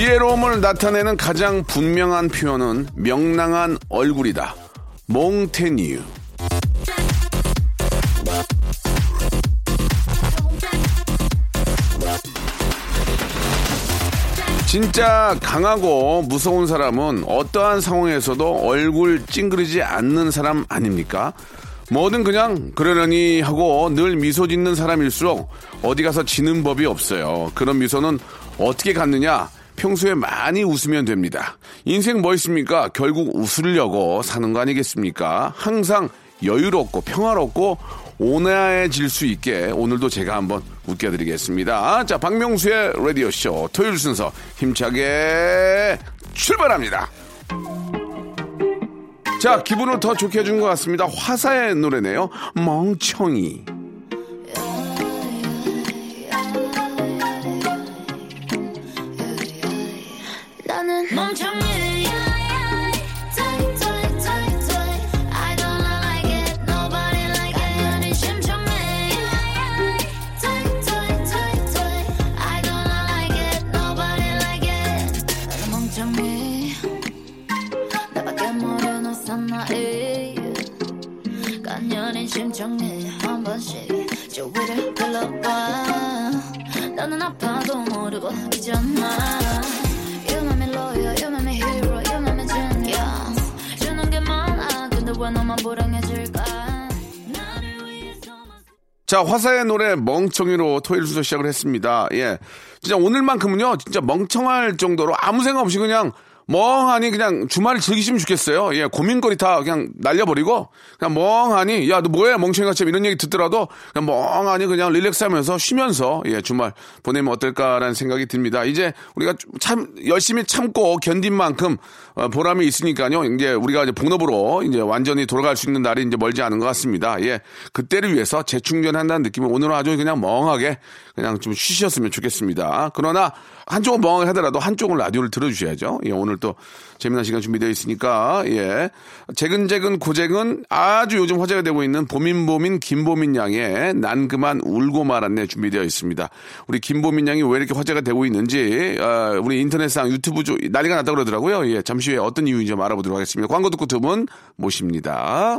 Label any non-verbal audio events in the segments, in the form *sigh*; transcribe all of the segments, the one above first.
지혜로움을 나타내는 가장 분명한 표현은 명랑한 얼굴이다 몽테뉴 진짜 강하고 무서운 사람은 어떠한 상황에서도 얼굴 찡그리지 않는 사람 아닙니까? 뭐든 그냥 그러려니 하고 늘 미소 짓는 사람일수록 어디 가서 지는 법이 없어요. 그런 미소는 어떻게 갖느냐? 평소에 많이 웃으면 됩니다. 인생 뭐 있습니까? 결국 웃으려고 사는 거 아니겠습니까? 항상 여유롭고 평화롭고 온화해질 수 있게 오늘도 제가 한번 웃겨드리겠습니다. 자, 박명수의 라디오쇼 토요일 순서 힘차게 출발합니다. 자, 기분을 더 좋게 해준 것 같습니다. 화사의 노래네요. 멍청이. 주위를 둘러봐 너는 아파도 모르고 있잖아 자, 화사의 노래 멍청이로 토요일 순서 시작을 했습니다. 예. 진짜 오늘만큼은요, 진짜 멍청할 정도로 아무 생각 없이 그냥 멍하니 그냥 주말을 즐기시면 좋겠어요. 예, 고민거리 다 그냥 날려버리고 그냥 멍하니 야, 너 뭐해? 멍청이같이 이런 얘기 듣더라도 그냥 멍하니 그냥 릴렉스 하면서 쉬면서 예, 주말 보내면 어떨까라는 생각이 듭니다. 이제 우리가 좀참 열심히 참고 견딘 만큼 어, 보람이 있으니까요. 이제 우리가 이제 본업으로 이제 완전히 돌아갈 수 있는 날이 이제 멀지 않은 것 같습니다. 예. 그때를 위해서 재충전한다는 느낌을 오늘은 아주 그냥 멍하게 그냥 좀 쉬셨으면 좋겠습니다. 그러나 한쪽은 멍하게 하더라도 한쪽은 라디오를 들어주셔야죠. 예. 오늘 또 재미난 시간 준비되어 있으니까 예. 재근재근 고재근 아주 요즘 화제가 되고 있는 보민보민 김보민 양의 난 그만 울고 말았네 준비되어 있습니다. 우리 김보민 양이 왜 이렇게 화제가 되고 있는지 아, 우리 인터넷상 유튜브 쪽 난리가 났다고 그러더라고요. 예. 잠시 후에 어떤 이유인지 좀 알아보도록 하겠습니다. 광고 듣고 두 분 모십니다.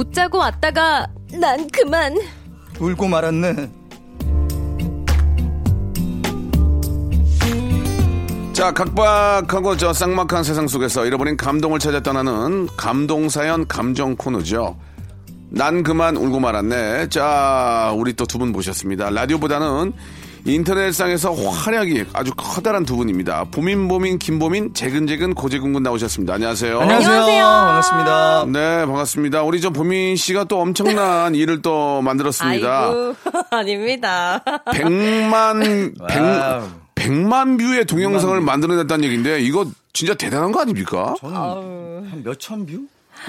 웃자고 왔다가 난 그만 울고 말았네. 자, 각박하고 저 쌍막한 세상 속에서 잃어버린 감동을 찾아 떠나는 감동사연 감정 코너죠. 난 그만 울고 말았네. 자, 우리 또 두 분 모셨습니다. 라디오보다는 인터넷상에서 활약이 아주 커다란 두 분입니다. 보민 보민, 김보민, 재근재근, 고재근군 나오셨습니다. 안녕하세요. 안녕하세요. 안녕하세요. 반갑습니다. 네, 반갑습니다. 우리 저 보민 씨가 또 엄청난 일을 또 만들었습니다. 아이고 *laughs* 아닙니다 백만 *laughs* 백. 백만 뷰의 동영상을 만들어냈다는 얘기인데 이거 진짜 대단한 거 아닙니까? 저는 한 몇 천 뷰?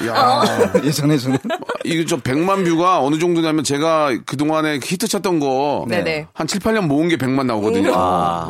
야, *laughs* 예전에 저는 이게 저 100만 뷰가 어느 정도냐면 제가 그동안에 히트 쳤던 거. 네네. 한 7, 8년 모은 게 100만 나오거든요.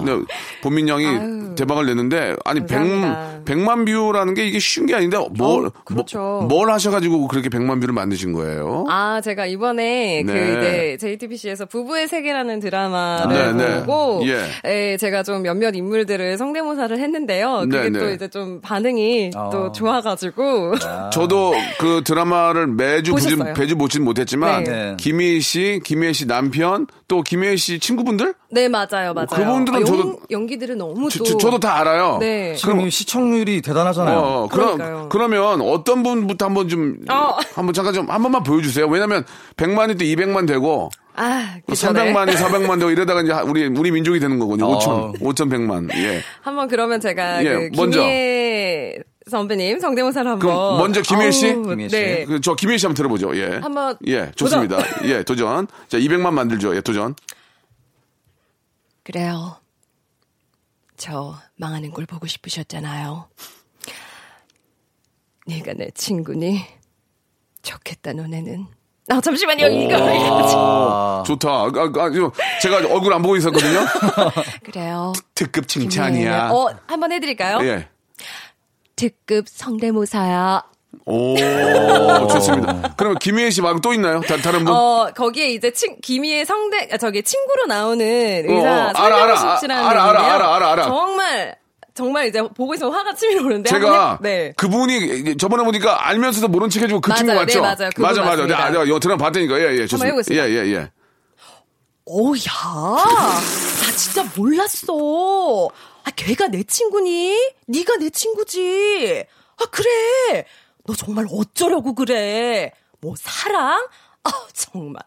근데 보민 양이 아유. 대박을 냈는데, 아니, 100, 감사합니다. 100 만 뷰라는 게 이게 쉬운 게 아닌데, 뭘, 어, 그렇죠. 뭐, 뭘 하셔 가지고 그렇게 100만 뷰를 만드신 거예요? 아, 제가 이번에 네. 그 이제 JTBC에서 부부의 세계라는 드라마를 네, 네. 보고 예. 예, 제가 좀 몇몇 인물들을 성대모사를 했는데요. 그게 네, 또 네. 이제 좀 반응이 어. 또 좋아 가지고 저도 저도 그 드라마를 매주 보지, 보셨어요? 매주 보진 못했지만 네. 김희애 씨, 김희애 씨 남편 또 김희애 씨 친구분들 네, 맞아요, 맞아요. 그분들은 아, 연, 저도- 연기들은 너무 저, 또. 도다 알아요. 네. 이 시청률이 대단하잖아요. 어, 그럼 그러니까요. 그러면 어떤 분부터 한번 좀 어. 한번 잠깐 좀 한 번만 보여주세요. 왜냐면 100만이 또 200만 되고 아, 그쵸, 네. 300만이 400만 되고 이러다가 이제 우리 우리 민족이 되는 거거든요. 어. 5천 5천 100만. 예. 한번 그러면 제가 예, 그 먼저. 김희애 선배님 성대모사를 한번. 그럼 먼저 김희애 씨? 아우, 김희애 씨. 네. 그 저 김희애 씨 한번 들어보죠. 예. 한번 예, 좋습니다. 예, 도전. 자, 200만 만들죠. 예, 도전. 그래요. 저 망하는 걸 보고 싶으셨잖아요. 네가 내 친구니? 좋겠다 너네는. 아 잠시만요 이거 이거. 좋다. 아, 아, 아, 저, 제가 얼굴 안 보고 있었거든요. *laughs* 그래요. 특급. 칭찬이야. 어 한번 해드릴까요? 예. 특급 성대모사야. 오, 좋습니다. 그러면 김희애 씨 말고 또 있나요? 다, 다른 분? 어 거기에 이제 친 김희애 성대 아, 저기 친구로 나오는 의사 어, 알아, 알아, 설명식 씨라는 알아, 알아, 분인데요. 알아, 알아, 알아. 정말 정말 이제 보고 있으면 화가 치밀어 오는데 제가 한번 해- 네. 그분이 저번에 보니까 알면서도 모른 척 해주고 그 맞아요. 친구 네, 맞죠? 맞아요. 그분 맞아, 맞아. 맞습니다. 아, 내가 이거 드라마 봤다니까. 예, 예. 좋습니다. 해보겠습니다. 예, 예, 예. 오, 야. 나 진짜 몰랐어. 아, 걔가 내 친구니? 네가 내 친구지. 아, 그래. 너 정말 어쩌려고 그래. 뭐, 사랑? 아, 정말.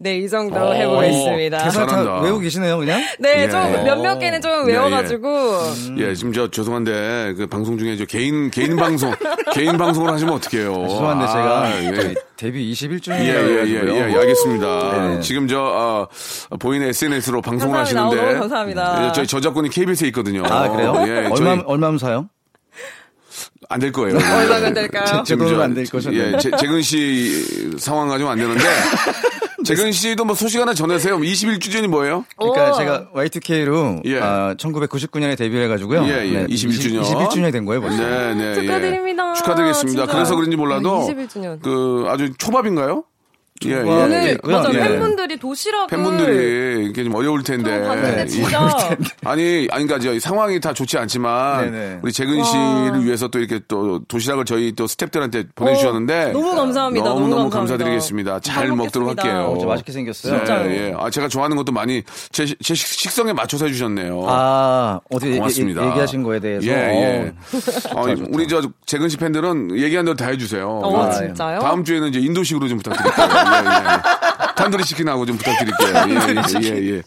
네, 이 정도 어, 해보겠습니다. 대사 다 잘한다. 외우고 계시네요, 그냥? 네, 예. 좀 몇몇 개는 좀 예, 예. 외워가지고. 예, 지금 저 죄송한데 그 방송 중에 저 개인 개인 방송 *laughs* 개인 방송을 하시면 어떡해요? 죄송한데 아, 제가 예. 데뷔 21주년이라 예, 예, 예. 예, 예, 알겠습니다. 네네. 지금 저, 어, 보이는 SNS로 방송을 감사합니다. 하시는데. 너무 감사합니다. 예, 저희 저작권이 KBS에 있거든요. 아, 그래요? 예, 얼마, 저희 얼마면 사요? 안될 거예요. 얼마면 될까요? 제 돈은 안될 거잖아요. 예, 제, 재근 씨 상황 가지고 안 되는데. *laughs* 재근 씨도 뭐 소식 하나 전하세요. 21주년이 뭐예요? 그러니까 오. 제가 Y2K로 예. 1999년에 데뷔해가지고요. 예, 예. 21주년. 21주년이 된 거예요, 벌써. 네, 네. 축하드립니다. 예. 축하드리겠습니다. 진짜. 그래서 그런지 몰라도. 네, 21주년. 그 아주 초밥인가요? 예, 예. 오늘 예, 맞아 예. 팬분들이 도시락을 팬분들이 이게 좀 어려울 텐데. 저 봤는데 예. 진짜 아니, 아니, 그니까, 저, 상황이 다 좋지 않지만, 네네. 우리 재근 씨를 위해서 또 이렇게 또 도시락을 저희 또 스탭들한테 보내주셨는데. 어, 너무 감사합니다. 너무 너무 너무 감사합니다. 감사드리겠습니다. 잘 잘 먹도록. 할게요. 어, 맛있게 생겼어요. 네, 진짜요. 예. 아, 제가 좋아하는 것도 많이 제, 제 식- 식성에 맞춰서 해주셨네요. 아, 어떻게 얘기- 고맙습니다. 얘기 하신 거에 대해서. 예, 예. 어. *laughs* 어, 우리 저 재근 씨 팬들은 얘기한 대로 다 해주세요. 어, 아, 진짜요? 다음 주에는 이제 인도식으로 좀 부탁드릴게요. 예, 예. 탄두리 치킨하고 좀 부탁드릴게요. 예, 예, 예, 예.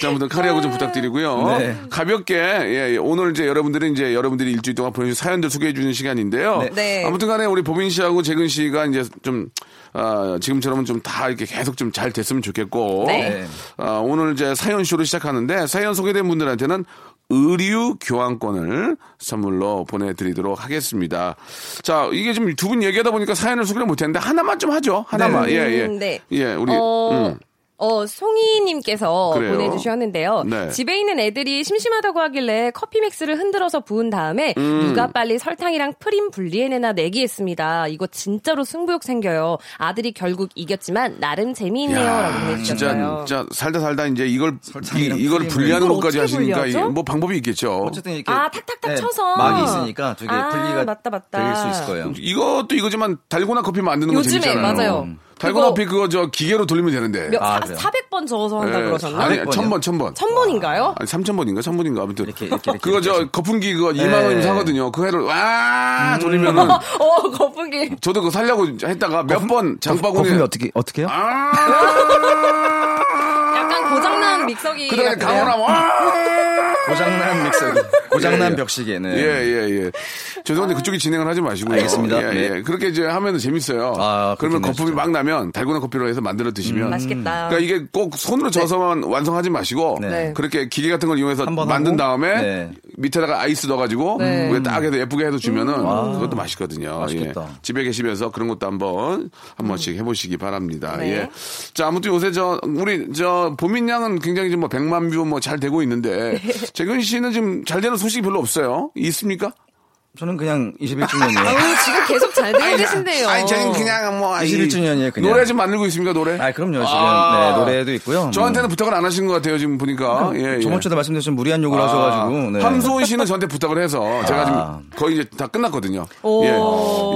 자, 아무튼 카레하고 좀 부탁드리고요. 네. 가볍게, 예, 예. 오늘 이제 여러분들이 이제 여러분들이 일주일 동안 보내주신 사연들 소개해 주는 시간인데요. 네. 네. 아무튼 간에 우리 보빈 씨하고 재근 씨가 이제 좀, 아, 지금처럼은 좀 다 이렇게 계속 좀 잘 됐으면 좋겠고. 네. 아, 오늘 이제 사연쇼를 시작하는데 사연 소개된 분들한테는 의류 교환권을 선물로 보내드리도록 하겠습니다. 자, 이게 좀두분 얘기하다 보니까 사연을 소개를 못했는데 하나만 좀 하죠. 하나만. 예, 예. 음, 네. 예, 우리. 어, 음. 어, 송이님께서 그래요? 보내주셨는데요. 네. 집에 있는 애들이 심심하다고 하길래 커피 믹스를 흔들어서 부은 다음에 음. 누가 빨리 설탕이랑 프림 분리해내나 내기했습니다. 이거 진짜로 승부욕 생겨요. 아들이 결국 이겼지만 나름 재미있네요. 라고 진짜, 보내주셨어요. 진짜 살다 살다 이제 이걸 이, 크림을 분리하는 것까지 하시니까 분리하죠? 이게 뭐 방법이 있겠죠. 어쨌든 이렇게 아, 탁탁탁 네, 쳐서. 막이 있으니까 두개 아, 분리가 맞다, 맞다. 될수 있을 거예요. 이것도 이거지만 달고나 커피 만드는 거 요즘에, 재밌잖아요. 맞아요. 달고나 그거- 저 기계로 돌리면 되는데. 몇, 아, 사, 그래요? 400번 저어서 한다 예, 그러셨나? 아니, 400번이요? 천 번, 천 번. 천 번인가요? 아니, 3,000번인가? 1,000번인가? 아무튼. 이렇게, 이렇게, 이렇게. 그거 저 이렇게 거품기 그거 2만원 네. 사거든요. 그 해를 와 돌리면은 *laughs* 어, 거북이. 저도 그거 살려고 했다가 몇 번 장바구니 거품이 어떻게, 어떻게 해요? 아 약간 고장난 믹서기. 그다음에? 강원아 와 고장난 믹서기. 고장난 예, 예. 벽시계는. 예, 예, 예. 죄송한데 그쪽이 진행을 하지 마시고요. 알겠습니다. 예, 네. 예. 그렇게 이제 하면 재밌어요. 아, 그러면 거품이. 막 나면 달고나 커피로 해서 만들어 드시면. 맛있겠다. 그러니까 이게 꼭 손으로 저어서만 완성하지 마시고 네. 그렇게 기계 같은 걸 이용해서 만든 하고, 다음에 네. 밑에다가 아이스 넣어가지고 네. 위에 딱 해서 예쁘게 해서 주면은 그것도 맛있거든요. 맛있겠다. 예. 집에 계시면서 그런 것도 한번 한 번씩 해보시기 바랍니다. 네. 예. 자 아무튼 요새 저 우리 저 보민 양은 굉장히 좀뭐 100만 뷰 뭐 잘 되고 있는데 *laughs* 재근 씨는 지금 잘 되는 소식이 별로 없어요. 있습니까? 저는 그냥 21주년이에요. 아유, 지금 계속 잘 되고 계신데요. 아니, 저는 그냥 뭐. 아이, 21주년이에요, 그냥. 노래 좀 만들고 있습니까, 노래? 아, 그럼요. 지금 아. 네, 노래도 있고요. 저한테는 뭐. 부탁을 안 하신 것 같아요, 지금 보니까. 예, 예. 저번 주에도 말씀드렸지만 무리한 요구를 하셔가지고. 네. 함소은 씨는 저한테 부탁을 해서 제가 아. 지금 거의 이제 다 끝났거든요. 오. 예.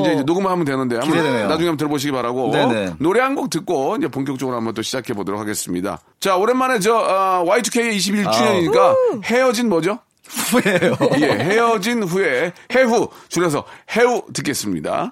이제, 이제 녹음을 하면 되는데 한번 기대되네요. 나중에 한번 들어보시기 바라고 네네. 노래 한 곡 듣고 이제 본격적으로 한번 또 시작해 보도록 하겠습니다. 자 오랜만에 저 어, Y2K 21주년이니까 헤어진 뭐죠? 후회해요. 예, 헤어진 후에 해후 줄여서 해후 듣겠습니다.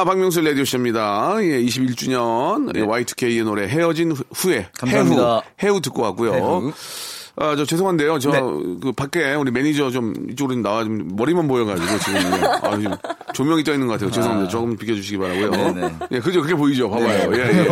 자, 박명수 라디오쇼입니다. 예, 21주년 예, Y2K의 노래 헤어진 후- 후에 감사합니다. 해후, 해후 듣고 왔고요. 해후. 아, 저 죄송한데요. 저 네. 그 밖에 우리 매니저 좀 이쪽으로 좀 나와 좀 머리만 보여가지고 지금 예. 아, 지금 조명이 떠 있는 것 같아요. 죄송합니다. 조금 비켜주시기 바라고요. 네 네. 예, 그죠? 그렇게 보이죠. 봐봐요. 예, 예.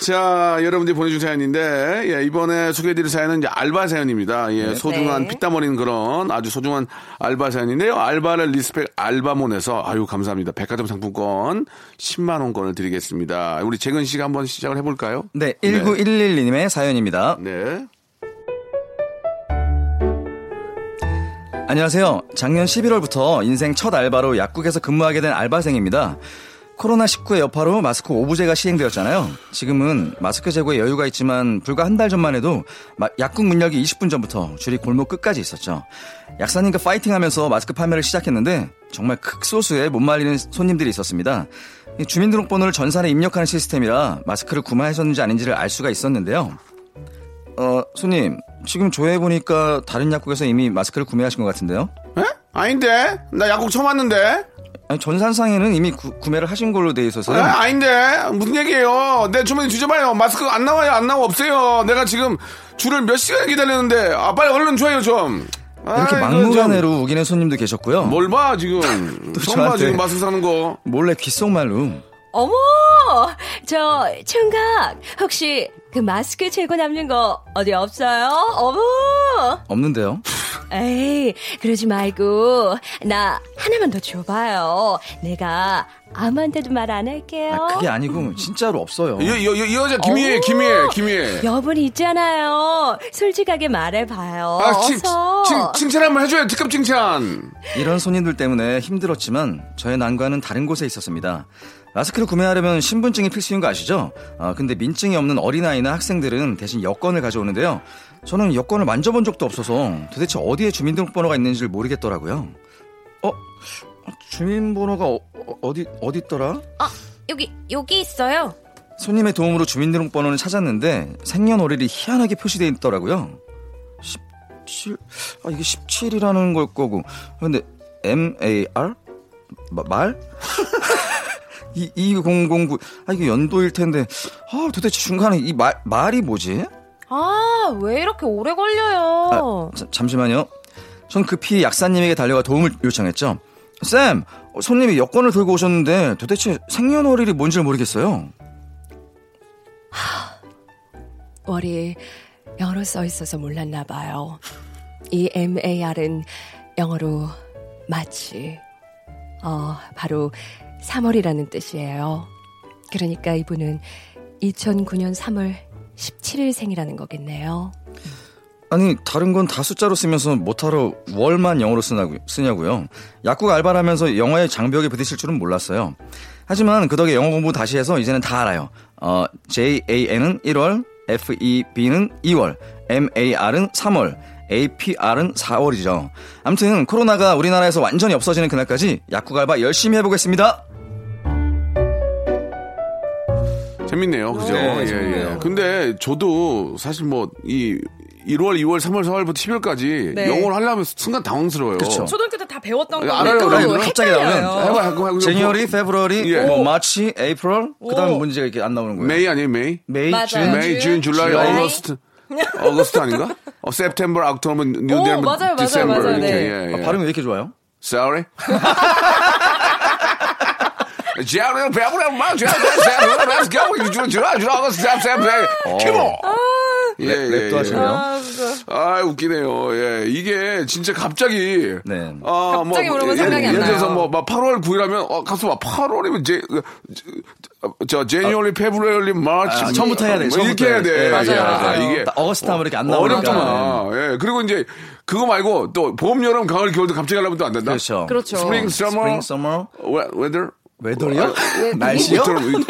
자, 여러분들이 보내준 사연인데, 예, 이번에 소개해드릴 사연은 이제 알바 사연입니다. 예, 소중한 네. 피땀 흘린 그런 아주 소중한 알바 사연인데요. 알바를 respect 알바몬에서, 아유, 감사합니다. 백화점 상품권 10만원권을 드리겠습니다. 우리 재근 씨가 한번 시작을 해볼까요? 네, 1911님의 사연입니다. 네. 안녕하세요. 작년 11월부터 인생 첫 알바로 약국에서 근무하게 된 알바생입니다. 코로나19의 여파로 마스크 오부제가 시행되었잖아요. 지금은 마스크 재고에 여유가 있지만 불과 한 달 전만 해도 마- 약국 문 열기 20분 전부터 줄이 골목 끝까지 있었죠. 약사님과 파이팅 하면서 마스크 판매를 시작했는데 정말 극소수의 못 말리는 손님들이 있었습니다. 이 주민등록번호를 전산에 입력하는 시스템이라 마스크를 구매하셨는지 아닌지를 알 수가 있었는데요. 어, 손님, 지금 조회해보니까 다른 약국에서 이미 마스크를 구매하신 것 같은데요? 에? 아닌데? 나 약국 처음 왔는데? 아니, 전산상에는 이미 구, 구매를 하신 걸로 돼 에? 있어서요. 아닌데? 무슨 얘기예요? 내 주머니 뒤져봐요. 마스크 안 나와요? 안 나와? 없어요. 내가 지금 줄을 몇 시간 기다렸는데, 아, 빨리 얼른 줘요, 좀. 이렇게 아이고, 막무가내로 우기는 손님도 계셨고요. 뭘 봐, 지금. *laughs* 또 처음 봐, 저한테- 지금 마스크 사는 거. 몰래 귓속말로. 어머, 저 총각 혹시 그 마스크 재고 남는 거 어디 없어요? 어머. 없는데요? 에이, 그러지 말고 나 하나만 더 줘봐요. 내가 아무한테도 말 안 할게요. 아, 그게 아니고 진짜로 없어요. 이, 이, 이, 이 여자 김희애. 김희애, 김희애. 여분 있잖아요. 솔직하게 말해봐요. 아, 칭, 어서. 칭, 칭찬 한번 해줘요. 특급 칭찬. 이런 손님들 때문에 힘들었지만 저의 난관은 다른 곳에 있었습니다. 마스크를 구매하려면 신분증이 필수인 거 아시죠? 아, 근데 민증이 없는 어린아이나 학생들은 대신 여권을 가져오는데요. 저는 여권을 만져본 적도 없어서 도대체 어디에 주민등록번호가 있는지를 모르겠더라고요. 어? 주민번호가 어, 디 어디 있더라? 아, 여기 여기 있어요. 손님의 도움으로 주민등록번호를 찾았는데 생년월일이 희한하게 표시되어 있더라고요. 17, 아 이게 17이라는 걸 거고. 근데 M A R 마- 말? *laughs* 이 2009. 아 이게 연도일 텐데. 아 도대체 중간에 이 말 말이 뭐지? 아, 왜 이렇게 오래 걸려요? 아, 자, 잠시만요. 전 급히 약사님에게 달려가 도움을 요청했죠. 쌤, 어, 손님이 여권을 들고 오셨는데 도대체 생년월일이 뭔지 모르겠어요. 월이 영어로 써 있어서 몰랐나 봐요. 이 MAR은 영어로 마치 어 바로 3월이라는 뜻이에요. 그러니까 이분은 2009년 3월 17일 생이라는 거겠네요. 아니 다른 건 다 숫자로 쓰면서 못하러 월만 영어로 쓰냐고, 쓰냐고요. 약국 알바를 하면서 영어의 장벽에 부딪힐 줄은 몰랐어요. 하지만 그 덕에 영어 공부 다시 해서 이제는 다 알아요. 어, JAN은 1월, FEB는 2월, MAR은 3월, APR은 4월이죠. 아무튼 코로나가 우리나라에서 완전히 없어지는 그날까지 약국 알바 열심히 해보겠습니다. 재밌네요. 그죠? 네, 예. 예. 근데 저도 사실 뭐, 이, 1월, 2월, 3월, 4월부터 10월까지 네. 영어를 하려면 순간 당황스러워요. 그쵸. 초등학교 때 다 배웠던 아, 알아요. 또 갑자기. 나오면 해봐, 해봐, 해봐. January, February, 예. 뭐 March, April, 그다음 오. 문제가 이렇게 안 나오는 거예요. May 아니에요, May? May, 맞아요. June, May, June, July. August. *laughs* August 아닌가? 어, September, October, November, 오, 맞아요, 맞아요, December 맞아요, 이렇게. 네. 예, 예. 아, 발음이 왜 이렇게 좋아요? Sorry. *laughs* 제아를 배우려 마, 제아, 제아, let's go. 주, 주, 주, 어거스트, September. Come on. 예, 랩- 랩도 하시네요. 아. 아, 웃기네요. 예, 이게 진짜 갑자기. 네. 아, 갑자기 물어보면 생각이 안 예를 들어서 나요. 뭐, 막 8월 9일하면, 어, 가수 막 8월이면 제, 저, 저, 제니얼리, 페브루얼리, 마치. 아, 처음부터 해야 돼. 뭐 이렇게 해야 돼. 네, 맞아요, 야, 맞아요. 이게. 딱 어거스트 하면 이렇게 안 나오니까. 어렵더만. 예. 그리고 이제, 그거 말고 또, 봄, 여름, 가을, 겨울도 갑자기 하려면 또 안 된다. 그렇죠. 그렇죠. 스프링, 서머. 스프링, 서머. 웨더. 웨더요? *laughs* 날씨요? spring,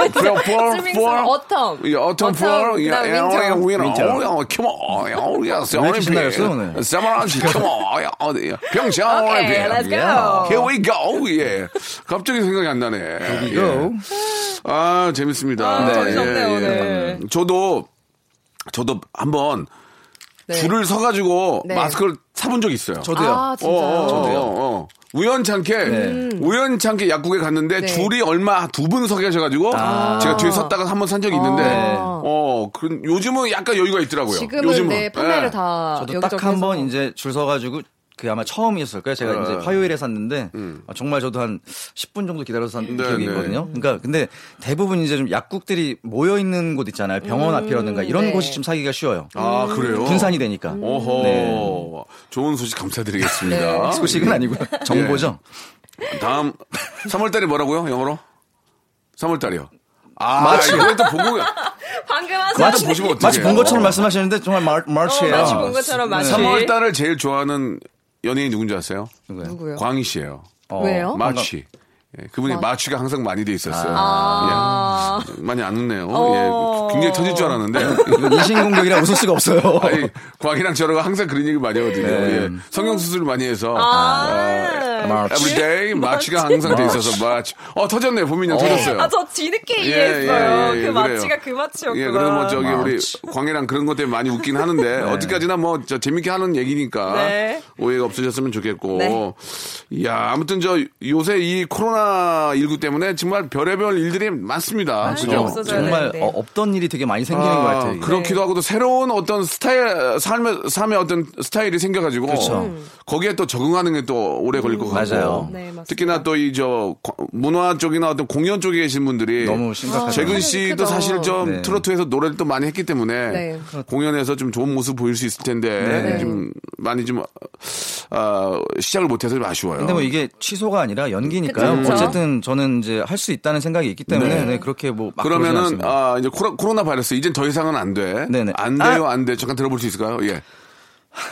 summer, autumn. 예, autumn, 예, 예. 예, winter. winter. 어, 야, 오늘? *laughs* come on. 야, 어디, 평창 올림픽. let's go. Here we go. 예. 갑자기 생각이 안 나네. 예. go. 아, 재밌습니다. 아, 정신없네요, 오늘. 저도, 저도 한번 네. 줄을 서가지고 네. 마스크를 사본 적이 있어요. 저도요. 아, 진짜요? 어, 어, 저도요. 어, 어. 우연찮게 우연찮게 약국에 갔는데 네. 줄이 얼마 두 분서 계셔가지고 제가 뒤에 섰다가 한 번 산 적이 있는데 아. 어 그, 요즘은 약간 여유가 있더라고요. 지금은 요즘은. 네, 판매를 예. 다 저도 딱 한. 번 이제 줄 서가지고 그 아마 처음이었을 거예요. 제가 어. 이제 화요일에 샀는데 아, 정말 저도 한 10분 정도 기다려서 산 네, 기억이 네. 있거든요. 그러니까 근데 대부분 이제 좀 약국들이 모여 있는 곳 있잖아요. 병원 앞이라든가 이런 네. 곳이 좀 사기가 쉬워요. 아 그래요? 분산이 되니까. 오호 네. 좋은 소식 감사드리겠습니다. 네. 소식은 아니고요. 정보죠. 다음 3월달이 뭐라고요? 영어로? 3월달이요. 아 마치. 이걸 또 보고 *laughs* 방금 하신 그거 보시면. 마치 본 것처럼 말씀하시는데 정말 마, 마치예요. 어, 마치 본 것처럼 마치. 3월 달을 제일 좋아하는 연예인 누군지 아세요? 누구요? 광희 씨예요. 어, 왜요? 마취. 예, 그분이 마 취가 항상 많이 돼 있었어요. 아. 예, 많이 안 웃네요. 어. 예, 굉장히 터질 줄 알았는데. *laughs* 인신공격이라 웃을 수가 없어요. 아니, 광희랑 저랑 항상 그런 얘기 많이 하거든요. 네. 예, 성형수술 많이 해서. 아. 마치. everyday 마취가 항상 돼 있어서 마취. 어, 터졌네. 보민이 형 터졌어요. 아, 저 뒤늦게 예, 이해했어요. 예, 예, 그 그래요. 마취가 그 마취였구나. 예, 그래도 뭐 저기 우리 광희랑 그런 것 때문에 많이 웃긴 하는데 *laughs* 어디까지나 뭐 저 재밌게 하는 얘기니까 네. 오해가 없으셨으면 좋겠고. 네. 이야, 아무튼 저 요새 이 코로나 19 때문에 정말 별의별 일들이 많습니다. 네, 그죠? 없어져야 정말 되는데. 어, 없던 일이 되게 많이 생기는 것 같아요. 이게. 그렇기도 하고 또 새로운 어떤 스타일 삶의 삶의 어떤 스타일이 생겨가지고 그렇죠. 거기에 또 적응하는 게 또 오래 걸릴 것 맞아요. 네, 맞습니다. 특히나 또 이 저 문화 쪽이나 어떤 공연 쪽에 계신 분들이 너무 심각하죠. 재근 하늘이 씨도. 사실 좀 네. 트로트에서 노래를 또 많이 했기 때문에 네. 공연에서 좀 좋은 모습 보일 수 있을 텐데 네. 좀 많이 좀 어, 시작을 못해서 좀 아쉬워요. 근데 뭐 이게 취소가 아니라 연기니까요. 그쵸. 어쨌든 저는 이제 할 수 있다는 생각이 있기 때문에 네. 네, 그렇게 뭐막 그러면은 아 이제 코로, 코로나 바이러스 이젠 더 이상은 안 돼. 네네. 안 돼요, 안 돼. 잠깐 들어볼 수 있을까요? 예.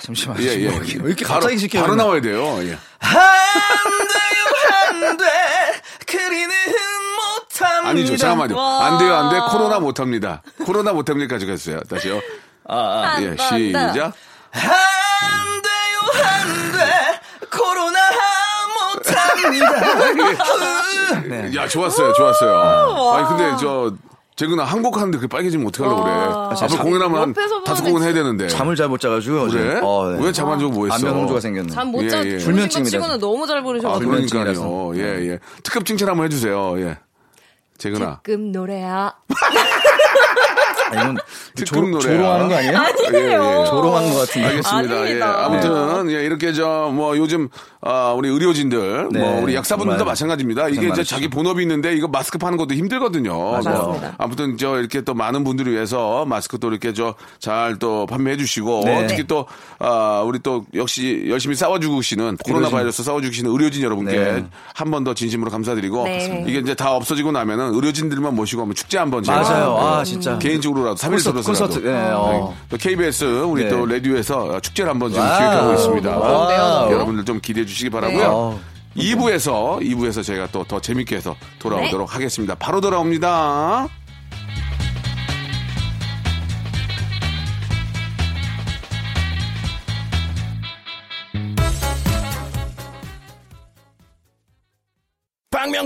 잠시만요. 예, 예. 뭐 왜 이렇게 바로, 갑자기 시켜요? 바로 나와야 돼요. 예. 안 돼요, 안 돼. 그리는 못합니다. 아니죠. 잠깐만요. 와. 안 돼요, 안 돼. 코로나 못 합니다. 코로나 못 합니다. 가져갔어요. 다시요. 아, 아. 예, 번 더. 시작. 안 돼요, 안 돼. 코로나 못합니다. *laughs* 네. 야, 좋았어요. 좋았어요. 아니, 근데 저, 재근아, 한 곡 하는데 그게 빨개지면 어떡하려고 그래. 앞으로 자, 공연하면 한 옆에서 다섯 곡은 해야 되는데. 잠을 잘 못 자가지고요. 어제. 그래? 어, 네. 왜 잠 안 자고 뭐 했어? 안면홍조가 생겼네. 잠 못 예, 자, 예. 것 불면증이라서. 치고는 너무 잘 아, 부르셔가지고. 그러니까요. 예, 예. 특급 칭찬 한번 해주세요. 예. 재근아. 특급 노래야. *laughs* 아, 이건 특급 조, 노래야. 조롱하는 거 아니에요? 아니에요. 조롱하는 것 같은데. 알겠습니다. 예. 아무튼 예, 이렇게 저 뭐 요즘 아, 우리 의료진들 네, 뭐 우리 약사분들도 정말 마찬가지입니다. 이게 이제 많으시죠. 자기 본업이 있는데 이거 마스크 파는 것도 힘들거든요. 맞습니다. 아무튼 저 이렇게 또 많은 분들을 위해서 마스크 또 이렇게 저 잘 또 판매해 주시고 네. 특히 또 아, 우리 또 역시 열심히 싸워주고 계시는 코로나 바이러스 싸워주고 계시는 의료진 여러분께 네. 한번 더 진심으로 감사드리고 네. 이게 이제 다 없어지고 나면은 의료진들만 모시고 한번 축제 한번 제가 맞아요. 아, 네. 진짜. 개인적으로 라도 3일 콘서트, 들어서라도 콘서트. 네, 어. 또 KBS 우리 네. 또 라디오에서 축제를 한번 지금 wow. 기획하고 있습니다. wow. 여러분들 좀 기대해 주시기 바라고요. 네. 2부에서 2부에서 제가 또 더 재밌게 해서 돌아오도록 하겠습니다. 바로 돌아옵니다.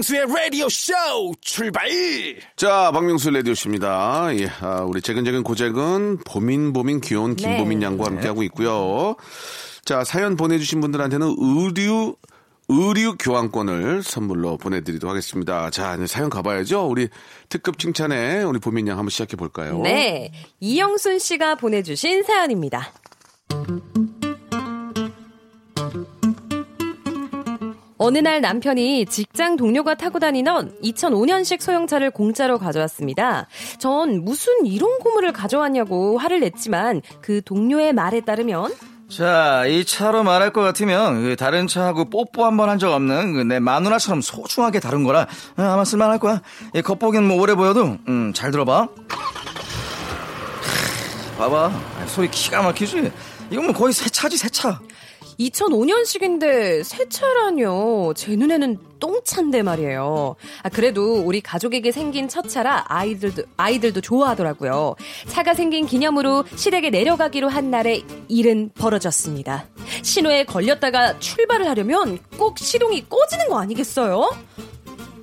박명수의 라디오 쇼 출발! 자, 박명수 레디오씨입니다. 예, 아, 우리 재근재근 고재근, 보민, 보민, 귀여운 김보민 네. 양과 함께 하고 있고요. 자, 사연 보내주신 분들한테는 의류, 의류 교환권을 선물로 보내드리도록 하겠습니다. 자, 이제 사연 가봐야죠. 우리 특급 칭찬에 우리 보민 양 한번 시작해 볼까요? 네. 이영순 씨가 보내주신 사연입니다. 어느 날 남편이 직장 동료가 타고 다니던 2005년식 소형차를 공짜로 가져왔습니다. 전 무슨 이런 고물을 가져왔냐고 화를 냈지만 그 동료의 말에 따르면 자, 이 차로 말할 것 같으면 그 다른 차하고 뽀뽀 한 번 한 적 없는 그내 마누라처럼 소중하게 다룬 거라 어, 아마 쓸만할 거야. 이 겉보기는 뭐 오래 보여도 음, 잘 들어봐. 봐봐, 아, 소리 기가 막히지. 이건 뭐 거의 새 차지 새 차. 2005년식인데 새 차라뇨. 제 눈에는 똥차인데 말이에요. 아, 그래도 우리 가족에게 생긴 첫 차라 아이들도, 아이들도 좋아하더라고요. 차가 생긴 기념으로 시댁에 내려가기로 한 날에 일은 벌어졌습니다. 신호에 걸렸다가 출발을 하려면 꼭 시동이 꺼지는 거 아니겠어요?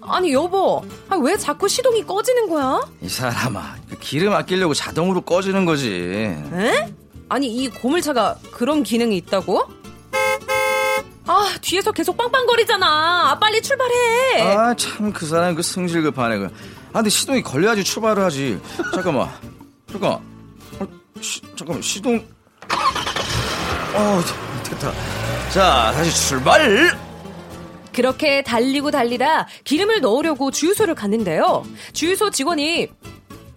아니, 여보. 아, 왜 자꾸 시동이 꺼지는 거야? 이 사람아, 그 기름 아끼려고 자동으로 꺼지는 거지. 에? 아니 이 고물차가 그런 기능이 있다고? 아 뒤에서 계속 빵빵거리잖아. 아, 빨리 출발해. 아, 참, 그 사람 그 승질 급하네. 그. 아, 근데 시동이 걸려야지 출발을 하지. 잠깐만. 잠깐. 어, 시, 잠깐만, 시동. 어, 됐다. 자, 다시 출발! 그렇게 달리고 달리다 기름을 넣으려고 주유소를 갔는데요. 주유소 직원이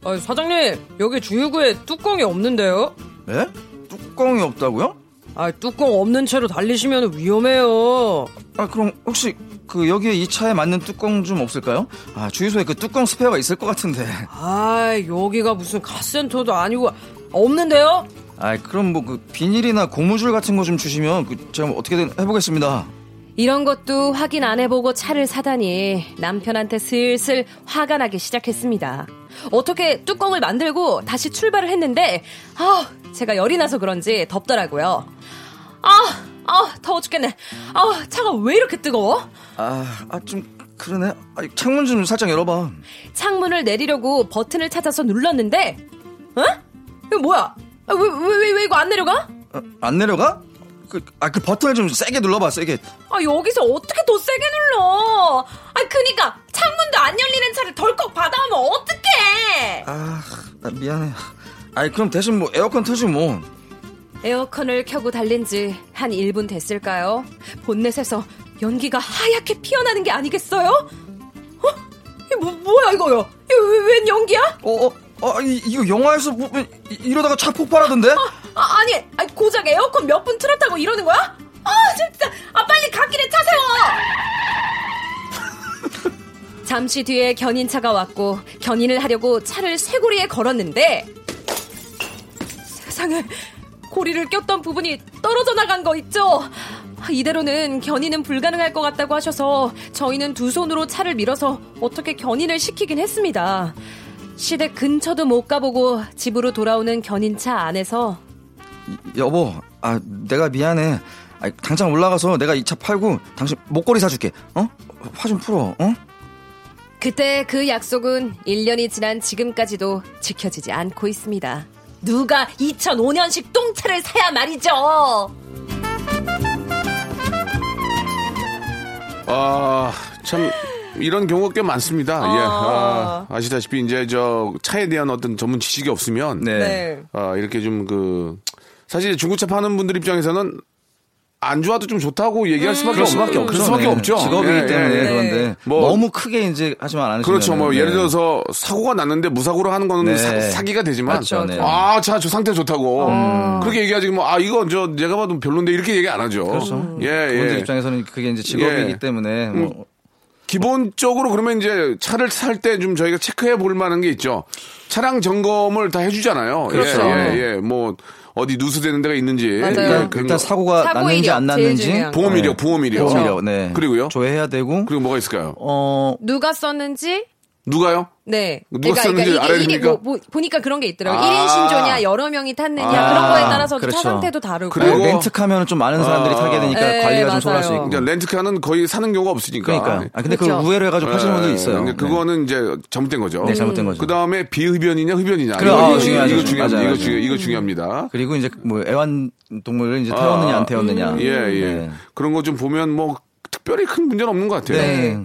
아, 사장님 여기 주유구에 뚜껑이 없는데요. 예? 뚜껑이 없다고요? 아 뚜껑 없는 채로 달리시면 위험해요. 아, 그럼 혹시 그 여기에 이 차에 맞는 뚜껑 좀 없을까요? 아, 주유소에 그 뚜껑 스페어가 있을 것 같은데. 아 여기가 무슨 가스센터도 아니고 없는데요? 아, 그럼 뭐 그 비닐이나 고무줄 같은 거 좀 주시면 그 제가 뭐 어떻게든 해보겠습니다. 이런 것도 확인 안 해보고 차를 사다니 남편한테 슬슬 화가 나기 시작했습니다. 어떻게 뚜껑을 만들고 다시 출발을 했는데 아 제가 열이 나서 그런지 덥더라고요. 아, 아 더워 죽겠네. 아 차가 왜 이렇게 뜨거워? 아, 아, 좀 그러네. 아, 창문 좀 살짝 열어봐. 창문을 내리려고 버튼을 찾아서 눌렀는데 어? 이거 뭐야? 아, 왜, 왜, 왜, 왜 이거 안 내려가? 어, 안 내려가? 그, 아, 그 버튼을 좀 세게 눌러봐, 세게. 아, 여기서 어떻게 더 세게 눌러? 아, 그니까, 창문도 안 열리는 차를 덜컥 받아오면 어떡해! 아, 나 미안해. 아이, 그럼 대신 뭐 에어컨 틀지 뭐. 에어컨을 켜고 달린 지 한 1분 됐을까요? 본넷에서 연기가 하얗게 피어나는 게 아니겠어요? 어? 이게 뭐, 뭐야, 이거요? 이거 왜, 웬 연기야? 어, 어, 어, 이, 이거 영화에서 뭐, 이- 이러다가 차 폭발하던데? 아, 아니, 아니, 고작 에어컨 몇 분 틀었다고 이러는 거야? 아, 진짜! 아, 빨리 갓길에 차 세워! *laughs* 잠시 뒤에 견인차가 왔고, 견인을 하려고 차를 쇠고리에 걸었는데, 세상에, 고리를 꼈던 부분이 떨어져 나간 거 있죠? 아, 이대로는 견인은 불가능할 것 같다고 하셔서 저희는 두 손으로 차를 밀어서 어떻게 견인을 시키긴 했습니다. 시댁 근처도 못 가보고 집으로 돌아오는 견인차 안에서 여보, 아, 내가 미안해. 아, 당장 올라가서 내가 이 차 팔고 당신 목걸이 사줄게. 어? 화 좀 풀어, 어? 그때 그 약속은 1년이 지난 지금까지도 지켜지지 않고 있습니다. 누가 2005년식 똥차를 사야 말이죠. 아, 참, 이런 경우가 꽤 많습니다. 예. 아, 아시다시피 이제 저 차에 대한 어떤 전문 지식이 없으면. 네. 아, 이렇게 좀 그, 사실 중고차 파는 분들 입장에서는 안 좋아도 좀 좋다고 얘기할 수밖에, 그럴 수밖에 없. 그럴 수밖에 네. 없죠. 직업이기 예, 때문에 예, 예. 그런데 뭐- 너무 크게 이제 하지만 않으시면 그렇죠. 뭐 예를 들어서 사고가 났는데 무사고로 하는 거는 네. 사, 기가 되지만 그렇죠, 네. 아, 차저 상태 좋다고. 그렇게 얘기하지 뭐 아, 이거 저 내가 봐도 별론데 이렇게 얘기 안 하죠. 그렇죠. 예, 예. 입장에서는 그게 이제 직업이기 예. 때문에 뭐 기본적으로 그러면 이제 차를 살 때 좀 저희가 체크해 볼 만한 게 있죠. 차량 점검을 다 해주잖아요. 그렇죠. 예, 예, 예. 뭐 어디 누수되는 데가 있는지. 맞아요. 예, 일단. 사고가 사고 났는지 이력 안 났는지. 보험 이력, 보험 이력. 보험 이력, 네. 그리고요? 조회해야 되고 그리고 뭐가 있을까요? 어 누가 썼는지 누가요? 네. 누가 썼는지 알아야 이게, 이게 됩니까? 뭐, 뭐, 보니까 그런 게 있더라고요. 아. 1인 신조냐, 여러 명이 탔느냐, 그런 거에 따라서 그렇죠. 차 상태도 다르고. 그리고- 네, 렌트카면 좀 많은 사람들이 아. 타게 되니까 네, 관리가 좀 맞아요. 소홀할 수 있고. 그러니까 렌트카는 거의 사는 경우가 없으니까. 그러니까. 아, 근데 그 그렇죠. 우회로 해가지고 파시는 분도 예, 있어요. 근데 그거는 이제 잘못된 거죠. 네, 잘못된 거죠. 그 다음에 비흡연이냐 흡연이냐. 그래, 이거, 아, 중요하죠. 이거 중요합니다. 맞아요, 이거, 맞아요. 중요, 이거 중요합니다. 그리고 이제 뭐 애완동물을 이제 태웠느냐 안 태웠느냐. 예, 예. 네. 그런 거 좀 보면 뭐 특별히 큰 문제는 없는 것 같아요. 네.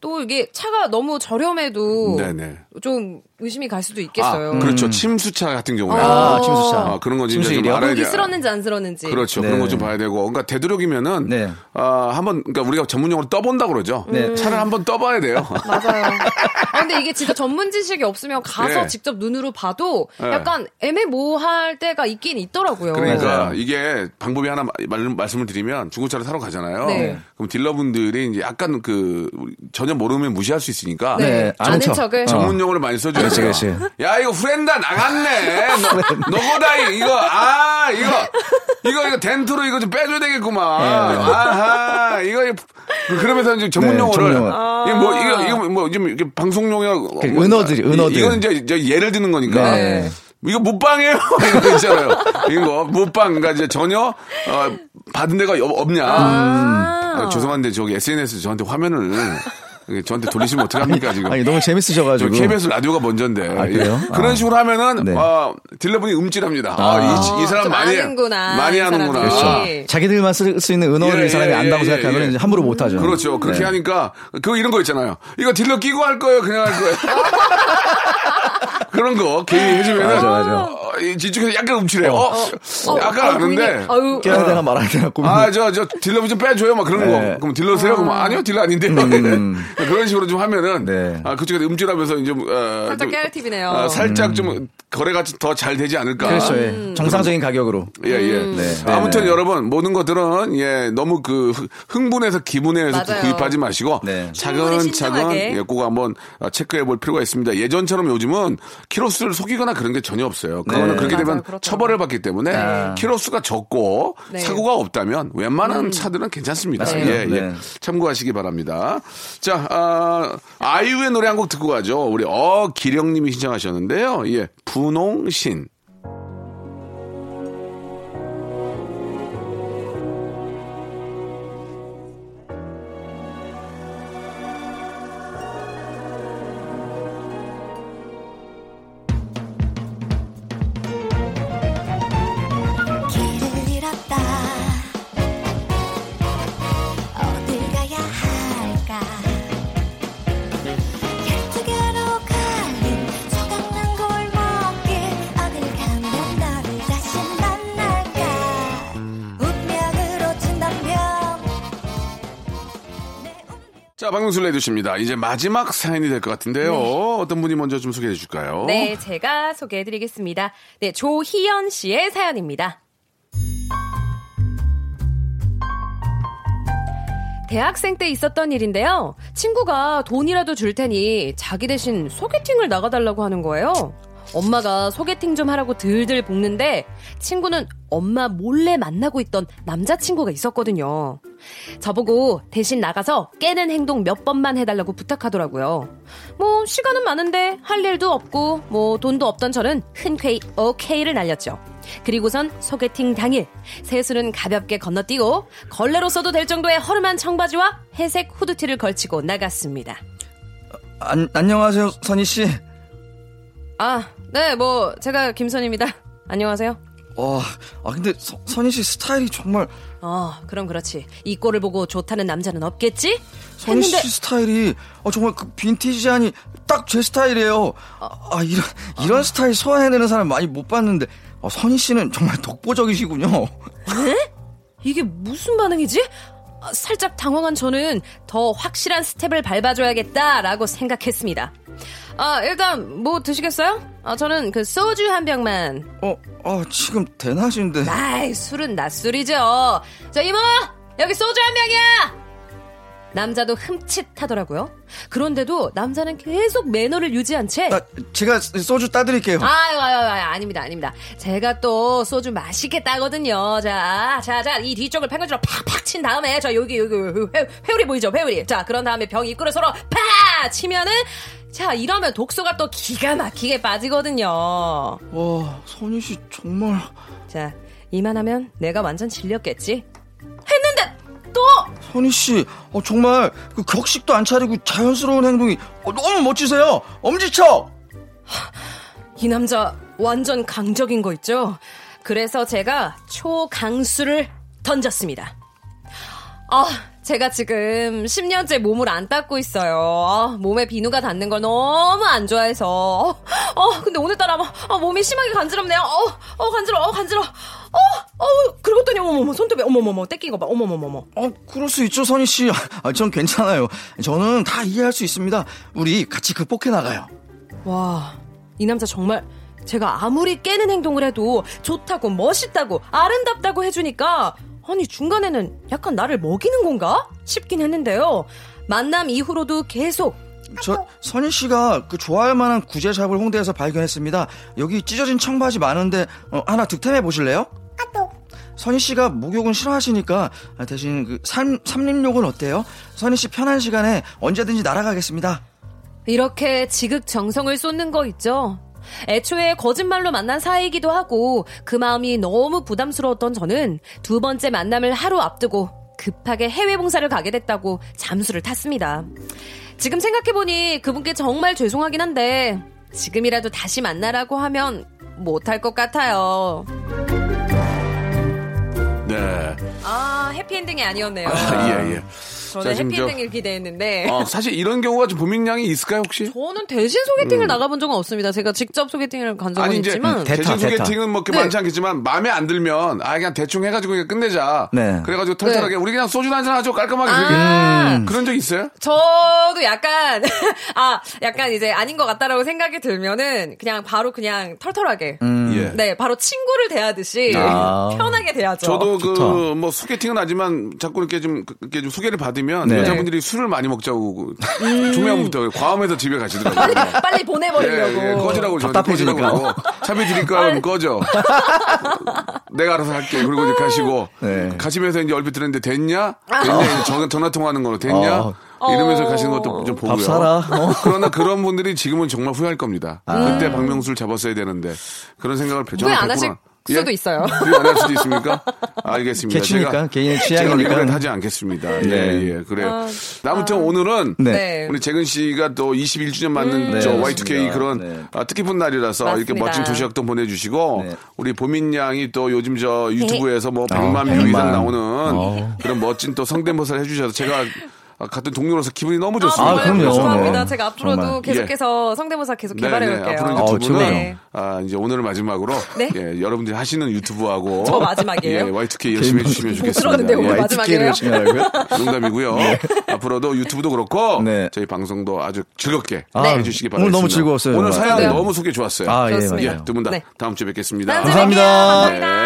또 이게 차가 너무 저렴해도 네네. 좀 의심이 갈 수도 있겠어요. 아, 그렇죠. 침수차 같은 경우에. 아, 침수차. 아, 그런 거 진짜 침수 좀 일이요? 알아야 돼. 쓸었는지 안 쓸었는지. 그렇죠. 네. 그런 거 좀 봐야 되고. 그러니까 되도록이면은 네. 아, 한번 그러니까 우리가 전문용어로 떠본다 그러죠. 네. 차를 한번 떠봐야 돼요. *laughs* 맞아요. 아, 근데 이게 진짜 전문 지식이 없으면 가서 예. 직접 눈으로 봐도 예. 약간 애매모호할 때가 있긴 있더라고요. 그러니까 맞아요. 이게 방법이 하나 말, 말씀을 드리면 중고차를 사러 가잖아요. 네. 그럼 딜러분들이 이제 약간 그 전혀 모르면 무시할 수 있으니까 네, 아는 아는 척. 척을. 어. 전문 용어를 많이 써줘요. 그렇지, 그렇지. 야 이거 후렌다 나갔네. 너, 너고다이 이거 아 이거 이거 이거 덴트로 이거 좀 빼줘야 되겠구만. 아하 이거 그- 그러면서 이제 전문 네, 용어를 전문 이거 뭐 이거 이거 뭐좀 이렇게 방송용어 그 은어들이, 은어들. 이거는 이제, 이제 예를 드는 거니까. 네. 이거 못방이에요. *laughs* 이런 거 있잖아요. 이거 못방. 그러니까 이제 전혀 어, 받은 데가 없- 없냐. 아, 죄송한데 저기 SNS 저한테 화면을 저한테 돌리시면 어떡합니까 지금. *laughs* 아니 너무 저 재밌으셔가지고. KBS 라디오가 먼저인데 아, 그래요? 예. 그런 아. 식으로 하면은 네. 아, 딜러분이 음질합니다. 아, 아. 이, 이 사람 좀 많이 아는구나, 많이 이 하는구나. 그렇죠. 예. 자기들만 쓸 수 있는 은어를 예, 이 사람이 예, 안다고 예, 생각하면 예. 함부로 못하죠. 그렇죠. 그렇게 네. 하니까 그 이런 거 있잖아요. 이거 딜러 끼고 할 거예요, 그냥 할 거예요. *laughs* 그런 거 괜히 해주면은 맞아, 맞아. 어, 이 뒤쪽에서 약간 움찔해요. 어, 약간 아, 고객님, 아는데. 아유, 깨야 되나 말아야 되나 고민. 아, 저, 저, 딜러 좀 빼줘요. 막 그런 네. 거. 그럼 딜러세요? 그럼 아니요, 딜러 아닌데. *laughs* 그런 식으로 좀 하면은, 네. 아, 그쪽에 음질하면서 이제, 어, 살짝 좀, 깨알 팁이네요. 아, 살짝 좀 거래가 더 잘 되지 않을까. 그렇죠. 예. 정상적인 가격으로. 예, 예. 네. 아무튼 네, 네. 여러분, 모든 것들은, 예, 너무 그, 흥- 흥분해서 기분해서. 구입하지 마시고, 네. 차근차근. 예, 꼭 한번 체크해 볼 필요가 있습니다. 예전처럼 요즘은 키로수를 속이거나 그런 게 전혀 없어요. 그거는 네. 그렇게 되면 맞아요. 처벌을 받기 때문에 아. 키로수가 적고 네. 사고가 없다면 웬만한 차들은 괜찮습니다. 맞습니다. 예, 예. 네. 참고하시기 바랍니다. 자, 아, 아이유의 노래 한 곡 듣고 가죠. 우리 어 기령님이 신청하셨는데요. 예, 분홍신. 자, 박명수 해주십니다. 이제 마지막 사연이 될 것 같은데요. 어떤 분이 먼저 좀 소개해 줄까요? 네, 제가 소개해 드리겠습니다. 네, 조희연 씨의 사연입니다. 대학생 때 있었던 일인데요. 친구가 돈이라도 줄 테니 자기 대신 소개팅을 나가달라고 하는 거예요. 엄마가 소개팅 좀 하라고 들들 볶는데 친구는 엄마 몰래 만나고 있던 남자친구가 있었거든요. 저보고 대신 나가서 깨는 행동 몇 번만 해달라고 부탁하더라고요. 뭐 시간은 많은데 할 일도 없고 뭐 돈도 없던 저는 흔쾌히 오케이를 날렸죠. 그리고선 소개팅 당일 세수는 가볍게 건너뛰고 걸레로 써도 될 정도의 허름한 청바지와 회색 후드티를 걸치고 나갔습니다. 안, 안녕하세요, 선희 씨. 아, 네, 뭐 제가 김선입니다. *laughs* 안녕하세요. 와, 아 근데 서- 선희 씨 스타일이 정말 어, 그럼 그렇지. 이 꼴을 보고 좋다는 남자는 없겠지? 선희 했는데 씨 스타일이 어, 정말 그 빈티지하니 딱 제 스타일이에요. 아 이런 이런 스타일 소화해내는 사람 많이 못 봤는데 어, 선희 씨는 정말 독보적이시군요. 이게 무슨 반응이지? 아, 살짝 당황한 저는 더 확실한 스텝을 밟아줘야겠다라고 생각했습니다. 아, 일단 뭐 드시겠어요? 아, 저는 그 소주 한 병만. 어, 아 지금 대낮인데. 아이, 술은 낮술이죠. 저 이모! 여기 소주 한 병이야! 남자도 흠칫하더라고요. 그런데도 남자는 계속 매너를 유지한 채 아, 제가 소주 따드릴게요. 아유, 아유, 아유, 아닙니다, 아닙니다. 제가 또 소주 맛있게 따거든요. 자, 자, 자, 이 뒤쪽을 팽거지로 팍팍 친 다음에, 저 여기, 여기, 회, 회오리 보이죠? 회오리. 자, 그런 다음에 병 입구를 서로 팍! 치면은 자 이러면 독소가 또 기가 막히게 빠지거든요. 와, 선희 씨 정말 자 이만하면 내가 완전 질렸겠지. 선희 씨 어, 정말 그 격식도 안 차리고 자연스러운 행동이 어, 너무 멋지세요. 엄지척. 이 남자 완전 강적인 거 있죠? 그래서 제가 초강수를 던졌습니다. 아, 제가 지금 10년째 몸을 안 닦고 있어요. 아, 몸에 비누가 닿는 걸 너무 안 좋아해서. 어, 어, 근데 오늘따라 막, 아, 몸이 심하게 간지럽네요. 어, 어, 간지러, 어, 간지러. 어, 어, 그러고 더니 어머머머, 손톱에, 어머머머, 떼낀 거 봐. 어머머머머. 어, 그럴 수 있죠, 선희 씨. *laughs* 아, 전 괜찮아요. 저는 다 이해할 수 있습니다. 우리 같이 극복해 나가요. 와, 이 남자 정말 제가 아무리 깨는 행동을 해도 좋다고 멋있다고 아름답다고 해주니까 아니 중간에는 약간 나를 먹이는 건가 싶긴 했는데요. 만남 이후로도 계속 저 선희 씨가 그 좋아할 만한 구제샵을 홍대에서 발견했습니다. 여기 찢어진 청바지 많은데 어, 하나 득템해 보실래요? 선희 씨가 목욕은 싫어하시니까 아, 대신 그 삼, 삼림욕은 어때요? 선희 씨 편한 시간에 언제든지 날아가겠습니다. 이렇게 지극정성을 쏟는 거 있죠. 애초에 거짓말로 만난 사이이기도 하고 그 마음이 너무 부담스러웠던 저는 두 번째 만남을 하루 앞두고 급하게 해외 봉사를 가게 됐다고 잠수를 탔습니다. 지금 생각해보니 그분께 정말 죄송하긴 한데 지금이라도 다시 만나라고 하면 못할 것 같아요. 네. 아 해피엔딩이 아니었네요. 아, 예, 예. 저는 해피엔딩을 기대했는데 어, 사실 이런 경우가 좀 보민양이 있을까요, 혹시? 저는 대신 소개팅을 나가본 적은 없습니다. 제가 직접 소개팅을 간 적은 아니 이제 있지만 대충 대타, 대타. 소개팅은 뭐 그렇게 네. 많지 않겠지만 마음에 안 들면 아 그냥 대충 해가지고 그냥 끝내자. 네. 그래가지고 털털하게 우리 그냥 소주 한잔 하죠 깔끔하게. 아, 그런 적 있어요? 저도 약간 *laughs* 아 약간 이제 아닌 것 같다라고 생각이 들면은 그냥 바로 그냥 털털하게 예. 네 바로 친구를 대하듯이 아. *laughs* 편하게 대하죠. 저도 그 좋다. 뭐 소개팅은 하지만 자꾸 이렇게 좀 이렇게 좀 소개를 받으면 네. 여자분들이 술을 많이 먹자고 중요한부터 과음해서 집에 가시더라고요. 음. 빨리 빨리 보내버리려고. 예, 예, 꺼지라고 저한테 답답해지니까. 꺼지라고. 차비 드릴까 하면 꺼져. *laughs* 내가 알아서 할게. 그리고 이제 가시고 네. 가시면서 이제 얼핏 들었는데 됐냐? 됐냐? 이제 전화, 전화 통화하는 걸로 됐냐? 어. 이러면서 어. 가시는 것도 좀 보고요. 밥 사라. 어. 그러나 그런 분들이 지금은 정말 후회할 겁니다. 그때 박명수를 잡았어야 되는데 그런 생각을 100% 하실 수도 있어요. 후회 안할 수도 있습니까? 알겠습니다. 개취니까, 제가- 개인의 제가 취향이니까. 후회는 하지 않겠습니다. 네. 예, 예, 그래요. 아무튼 오늘은 네. 네. 우리 재근 씨가 또 21주년 맞는 네, 저 그렇습니다. Y2K 그런 네. 아, 뜻깊은 날이라서 이렇게 맞습니다. 멋진 도시락도 보내주시고 네. 우리 보민 양이 또 요즘 저 유튜브에서 뭐 100만 뷰 백만. 이상 나오는 어. 그런 멋진 또 성대모사를 해주셔서 제가 아, 같은 동료로서 기분이 너무 좋습니다. 아, 그럼요. 감사합니다. 네. 제가 앞으로도 정말. 계속해서 성대모사 계속 네, 개발해 네. 볼게요. 앞으로 이제 어, 두 분은 네. 아, 이제 오늘을 마지막으로 네? 예, 여러분들이 하시는 유튜브하고 *laughs* 저 마지막이에요? 예, Y2K 열심히 해주시면 못 좋겠습니다. 들었는데 오늘 예. 마지막이에요? 열심히 하라고요? *laughs* 농담이고요. 앞으로도 유튜브도 그렇고 네. 저희 방송도 아주 즐겁게 아, 해주시기 오늘 바랍니다. 너무 즐거웠어요. 오늘 사연 네. 너무 소개 좋았어요. 아, 예, 좋습니다. 맞아요. 두분다 네. 다음 주에 뵙겠습니다. 감사합니다. 감사합니다.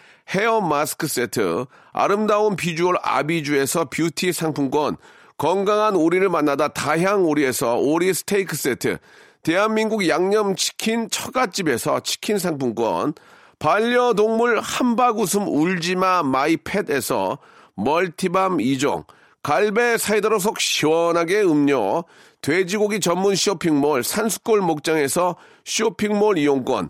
헤어 마스크 세트, 아름다운 비주얼 아비주에서 뷰티 상품권, 건강한 오리를 만나다 다향 오리에서 오리 스테이크 세트, 대한민국 양념치킨 처갓집에서 치킨 상품권, 반려동물 한바구음 울지마 마이펫에서 multi balm 2종, 갈배 사이다로 속 시원하게 음료, 돼지고기 전문 쇼핑몰 산수골 목장에서 쇼핑몰 이용권,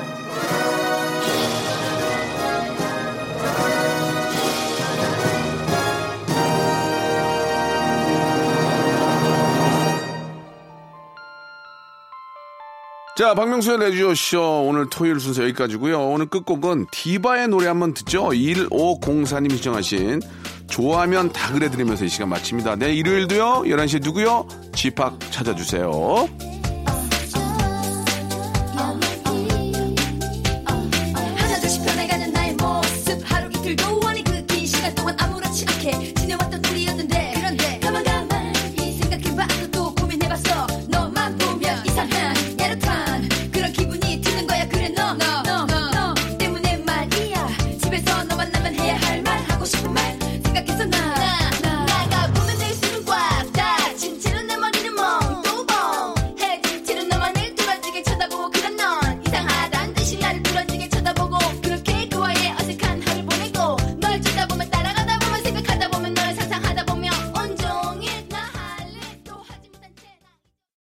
자, 박명수의 레디오쇼 오늘 토요일 순서 여기까지고요 오늘 끝곡은 디바의 노래 한번 듣죠. 1504님 시청하신 좋아하면 다 그래 드리면서 이 시간 마칩니다. 내일 일요일도요. 11시에 누구요? 집합 찾아주세요.